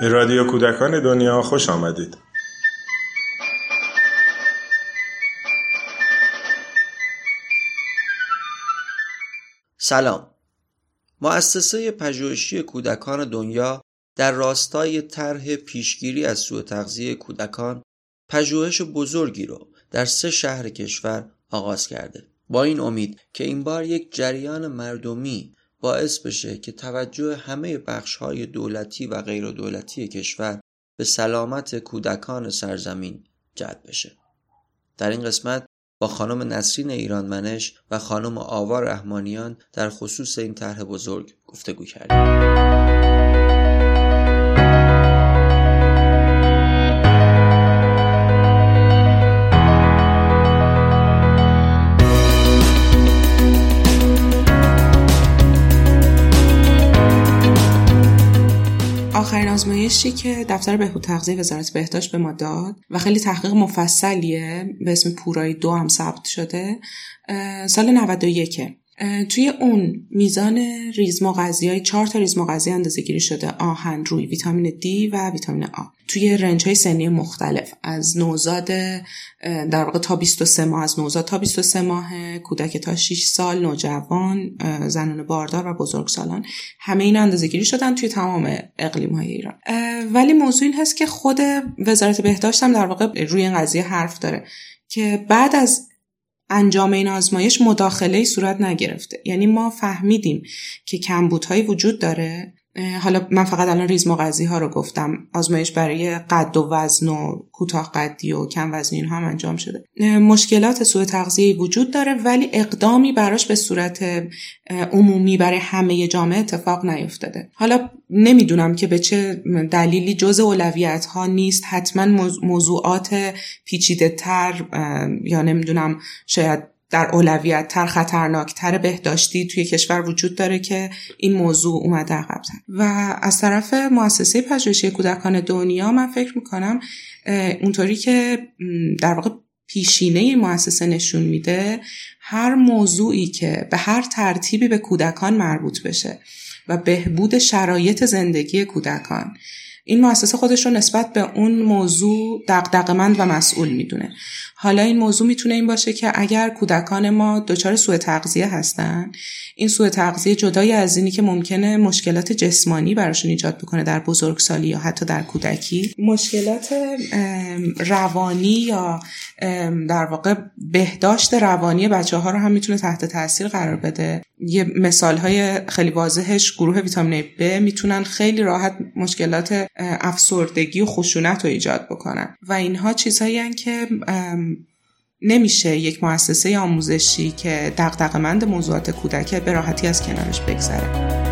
به رادیو کودکان دنیا خوش آمدید. سلام. مؤسسه پژوهشی کودکان دنیا در راستای طرح پیشگیری از سوء تغذیه کودکان پژوهش بزرگی رو در سه شهر کشور آغاز کرده. با این امید که این بار یک جریان مردمی باعث بشه که توجه همه های دولتی و غیر دولتی کشور به سلامت کودکان سرزمین جلب بشه. در این قسمت با خانم نسرین ایرانمنش و خانم آوا رحمانیان در خصوص این طرح بزرگ گفتگو کردیم. آخرین آزمایشی که دفتر بهبود تغذیه وزارت بهداشت به ما داد و خیلی تحقیق مفصلیه به اسم پورای دو هم ثبت شده سال 91 توی اون میزان ریز مغذی چهار تا ریز مغذی اندازه گیری شده. آهن روی ویتامین دی و ویتامین آ. توی رنج های سنی مختلف. از نوزاد در واقع تا 23 ماه. از نوزاد تا 23 ماه کودک تا 6 سال نوجوان زنان باردار و بزرگسالان همه این اندازه گیری شدن توی تمام اقلیم های ایران. ولی موضوع این هست که خود وزارت بهداشت هم در واقع روی این قضیه حرف داره که بعد از انجام این آزمایش مداخله صورت نگرفته. یعنی ما فهمیدیم که کمبودهایی وجود داره. حالا من فقط الان ریز مغذی ها رو گفتم. آزمایش برای قد و وزن و کوتاه قدی و کم وزنی اینها هم انجام شده. مشکلات سوء تغذیه وجود داره ولی اقدامی براش به صورت عمومی برای همه جامعه اتفاق نیفتاده. حالا نمی‌دونم که به چه دلیلی جز اولویت ها نیست. حتما موضوعات پیچیده تر یا نمی‌دونم شاید در اولویت تر خطرناکتر بهداشتی توی کشور وجود داره که این موضوع اومده عقبتر. و از طرف مؤسسه پژوهشی کودکان دنیا من فکر می‌کنم اونطوری که در واقع پیشینه مؤسسه نشون میده هر موضوعی که به هر ترتیبی به کودکان مربوط بشه و بهبود شرایط زندگی کودکان این مؤسسه خودش رو نسبت به اون موضوع دقدقمند و مسئول می‌دونه. حالا این موضوع می‌تونه این باشه که اگر کودکان ما دچار سوء تغذیه هستن این سوء تغذیه جدای از اینی که ممکنه مشکلات جسمانی براشون ایجاد بکنه در بزرگسالی یا حتی در کودکی. مشکلات روانی یا در واقع بهداشت روانی بچه ها رو هم می‌تونه تحت تاثیر قرار بده. یه مثال های خیلی واضحش گروه ویتامین B می‌تونن خیلی راحت مشکلات افسردگی و خشونت رو ایجاد بکنن. و اینها چیزهایی که نمیشه یک مؤسسه آموزشی که دقدقمند موضوعات کودک به راحتی از کنارش بگذره.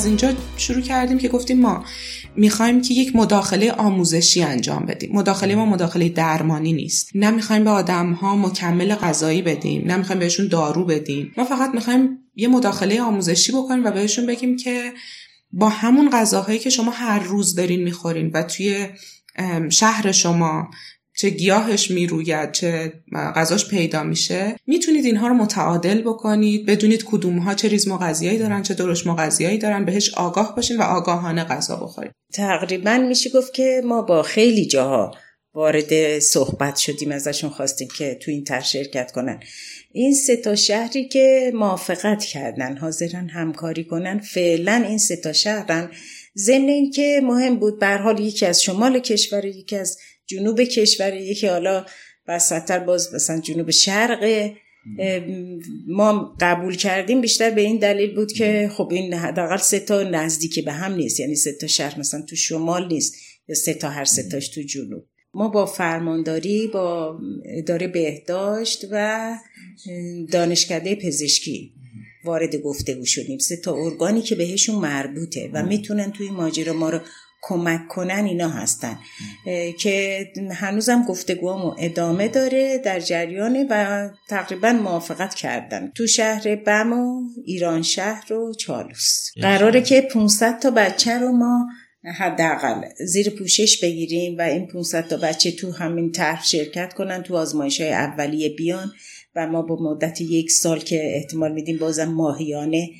از اینجا شروع کردیم که گفتیم ما می‌خوایم که یک مداخله آموزشی انجام بدیم. مداخله ما مداخله درمانی نیست. نه می‌خوایم به آدم ها مکمل غذایی بدیم نه می‌خوایم بهشون دارو بدیم. ما فقط می‌خوایم یه مداخله آموزشی بکنیم و بهشون بگیم که با همون غذاهایی که شما هر روز دارین می‌خورین و توی شهر شما چه گیاهش می‌روید چه غذاش پیدا میشه می‌تونید اینها رو متعادل بکنید بدونید کدوم ها چه ریز مغذیایی دارن چه درشت مغذیایی دارن بهش آگاه باشین و آگاهانه غذا بخورید. تقریبا میشه گفت که ما با خیلی جاها وارد صحبت شدیم ازشون خواستیم که تو این تر شرکت کنن. این سه تا شهری که موافقت کردن حاضرن همکاری کنن فعلا این سه تا شهرن. ضمن اینکه مهم بود به حال یکی از شمال کشور یکی از جنوب کشور یکی حالا وسطتر باز مثلا جنوب شرق ما قبول کردیم بیشتر به این دلیل بود که خب این حداقل سه تا نزدیک به هم نیست. یعنی سه تا شهر مثلا تو شمال نیست یا سه تا هر سه تاش تو جنوب. ما با فرمانداری با اداره بهداشت و دانشکده پزشکی وارد گفتگو شدیم. سه تا ارگانی که بهشون مربوطه و می‌تونن توی ماجرا ما رو کمک کنن اینا هستن. که هنوزم گفتگوامو ادامه داره در جریانه و تقریبا موافقت کردن. تو شهر بم و ایران شهر و چالوس. قراره که 500 تا بچه رو ما حداقل زیر پوشش بگیریم و این 500 تا بچه تو همین طرح شرکت کنن تو آزمایش های اولیه بیان و ما با مدت یک سال که احتمال میدیم بازم ماهیانه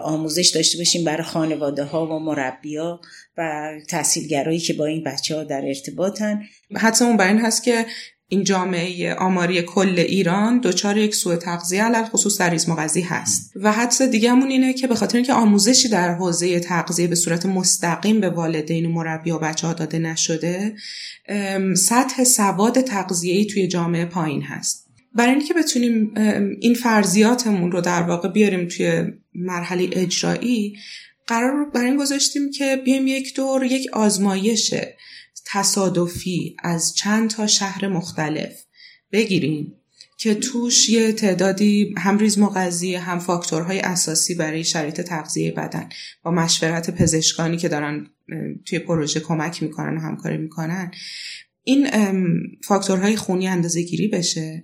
آموزش داشته باشیم برای خانواده ها و مربیا و تحصیلگرایی که با این بچه ها در ارتباطن. حدسمون بر این هست که این جامعه آماری کل ایران دچار یک سوء تغذیه علل خصوص در ریز هست. و حدس دیگهمون اینه که به خاطر اینکه آموزشی در حوزه تغذیه به صورت مستقیم به والدین و مربی و بچه ها داده نشده سطح سواد تغذیه‌ای توی جامعه پایین هست. برای اینکه بتونیم این فرضیاتمون رو در واقع بیاریم توی مرحله اجرایی قرار برای این گذاشتیم که بیایم یک دور یک آزمایش تصادفی از چند تا شهر مختلف بگیریم که توش یه تعدادی هم ریز مغذی هم فاکتورهای اساسی برای شرایط تغذیه بدن با مشورت پزشکانی که دارن توی پروژه کمک می‌کنن و همکاری می‌کنن. این فاکتورهای خونی اندازه گیری بشه.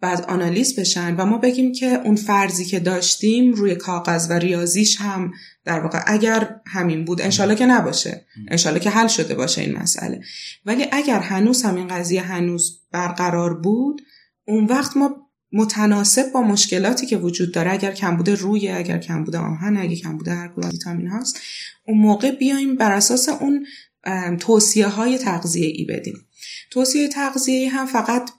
بعد آنالیز بشن و ما بگیم که اون فرضی که داشتیم روی کاغذ و ریاضیش هم در واقع اگر همین بود انشالله که نباشه. انشالله که حل شده باشه این مسئله. ولی اگر هنوز همین قضیه هنوز برقرار بود اون وقت ما متناسب با مشکلاتی که وجود داره اگر کمبود روی اگر کمبود آهن اگر کمبود هر ویتامین هاست اون موقع بیایم بر اساس اون توصیه های تغذیه ای بدیم. توصیه تغذیه هم فقط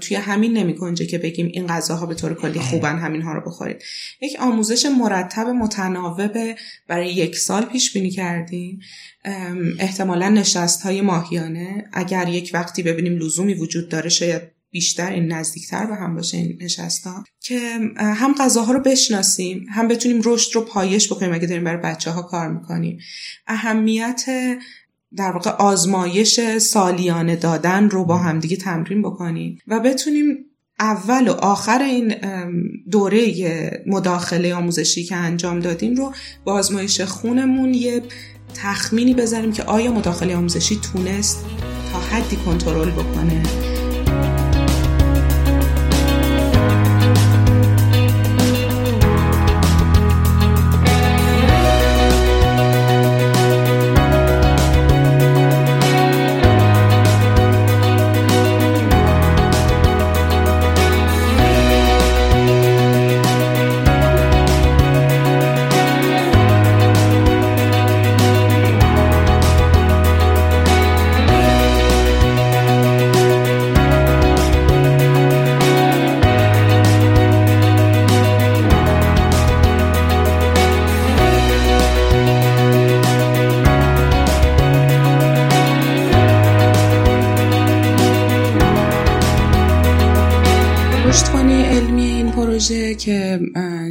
توی همین نمی کنجه که بگیم این غذاها به طور کلی خوبن همین ها رو بخورید. یک آموزش مرتب متناوب برای یک سال پیش بینی کردیم. احتمالا نشست های ماهیانه. اگر یک وقتی ببینیم لزومی وجود داره شاید بیشتر این نزدیکتر به هم باشه این نشست ها که هم غذاها رو بشناسیم هم بتونیم رشد رو پایش بکنیم اگه داریم برای بچه ها کار می‌کنیم. اهمیت در واقع آزمایش سالیانه دادن رو با همدیگه تمرین بکنیم و بتونیم اول و آخر این دوره مداخله آموزشی که انجام دادیم رو با آزمایش خونمون یه تخمینی بذاریم که آیا مداخله آموزشی تونست تا حدی کنترل بکنه.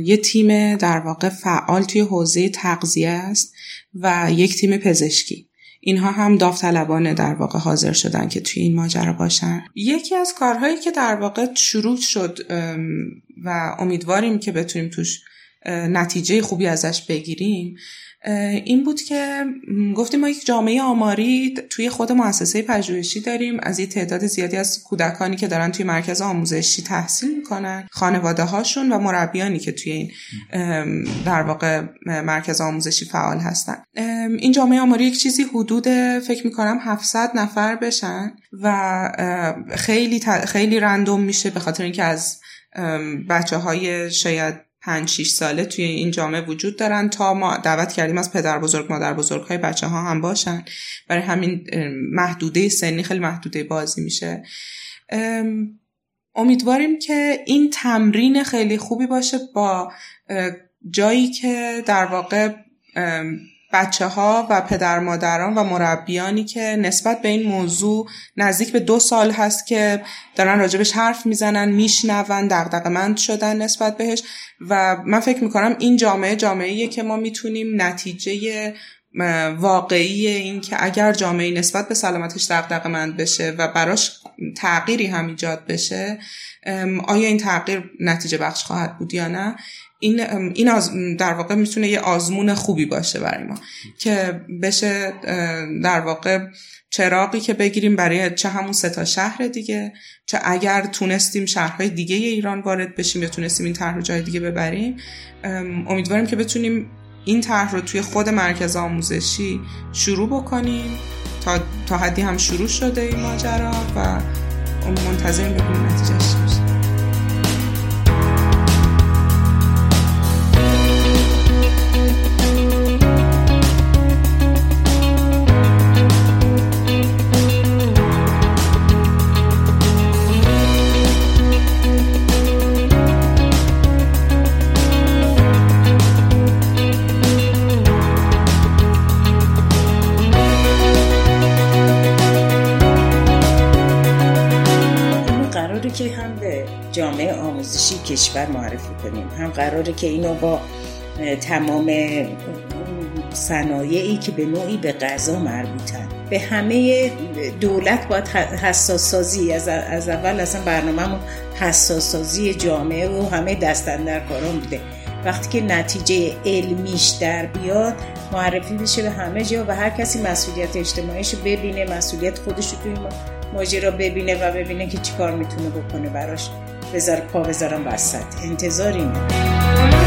یه تیم در واقع فعال توی حوزه تغذیه است و یک تیم پزشکی. اینها هم داوطلبانه در واقع حاضر شدن که توی این ماجرا باشن. یکی از کارهایی که در واقع شروع شد و امیدواریم که بتونیم توش نتیجه خوبی ازش بگیریم این بود که گفتیم ما یک جامعه آماری توی خود مؤسسه پژوهشی داریم. از این تعداد زیادی از کودکانی که دارن توی مرکز آموزشی تحصیل می‌کنن خانواده هاشون و مربیانی که توی این در واقع مرکز آموزشی فعال هستن. این جامعه آماری یک چیزی حدود فکر می‌کنم 700 نفر بشن و خیلی خیلی رندوم میشه به خاطر اینکه از بچه های شاید پنج 6 ساله توی این جامعه وجود دارن تا ما دعوت کردیم از پدر بزرگ مادر بزرگ های بچه ها هم باشن. برای همین محدوده سنی خیلی محدوده بازی میشه. امیدواریم که این تمرین خیلی خوبی باشه با جایی که در واقع بچه ها و پدر مادران و مربیانی که نسبت به این موضوع نزدیک به دو سال هست که دارن راجبش حرف می‌زنن میشنون دقدقمند شدن نسبت بهش و من فکر می‌کنم این جامعه جامعه که ما می‌تونیم نتیجه واقعی این که اگر جامعه نسبت به سلامتش دقدقه مند بشه و براش تغییری هم ایجاد بشه آیا این تغییر نتیجه بخش خواهد بود یا نه؟ این این در واقع می‌تونه یه آزمون خوبی باشه برای ما. که بشه در واقع چراقی که بگیریم برای چه همون سه تا شهر دیگه چه اگر تونستیم شهرهای دیگه ایران وارد بشیم یا تونستیم این طرح رو جای دیگه ببریم امیدواریم که بتونیم این طرح رو توی خود مرکز آموزشی شروع بکنیم. تا, تا حدی هم شروع شده این ماجرا و منتظریم ببینیم نتیجهش کشور معرفی کنیم. هم قراره که اینو با تمام صنایعی که به نوعی به غذا مربوطن. به همه دولت باید حساس سازی از, اول اصلا برنامهمون حساس سازی جامعه و همه دستن در کاران بوده. وقتی که نتیجه علمیش در بیاد معرفی بشه به همه جا و هر کسی مسئولیت اجتماعیش ببینه مسئولیت خودش رو توی ماجرا ببینه و ببینه که چیکار می‌تونه بکنه براش. بذار پا بذارم وسط انتظار اینه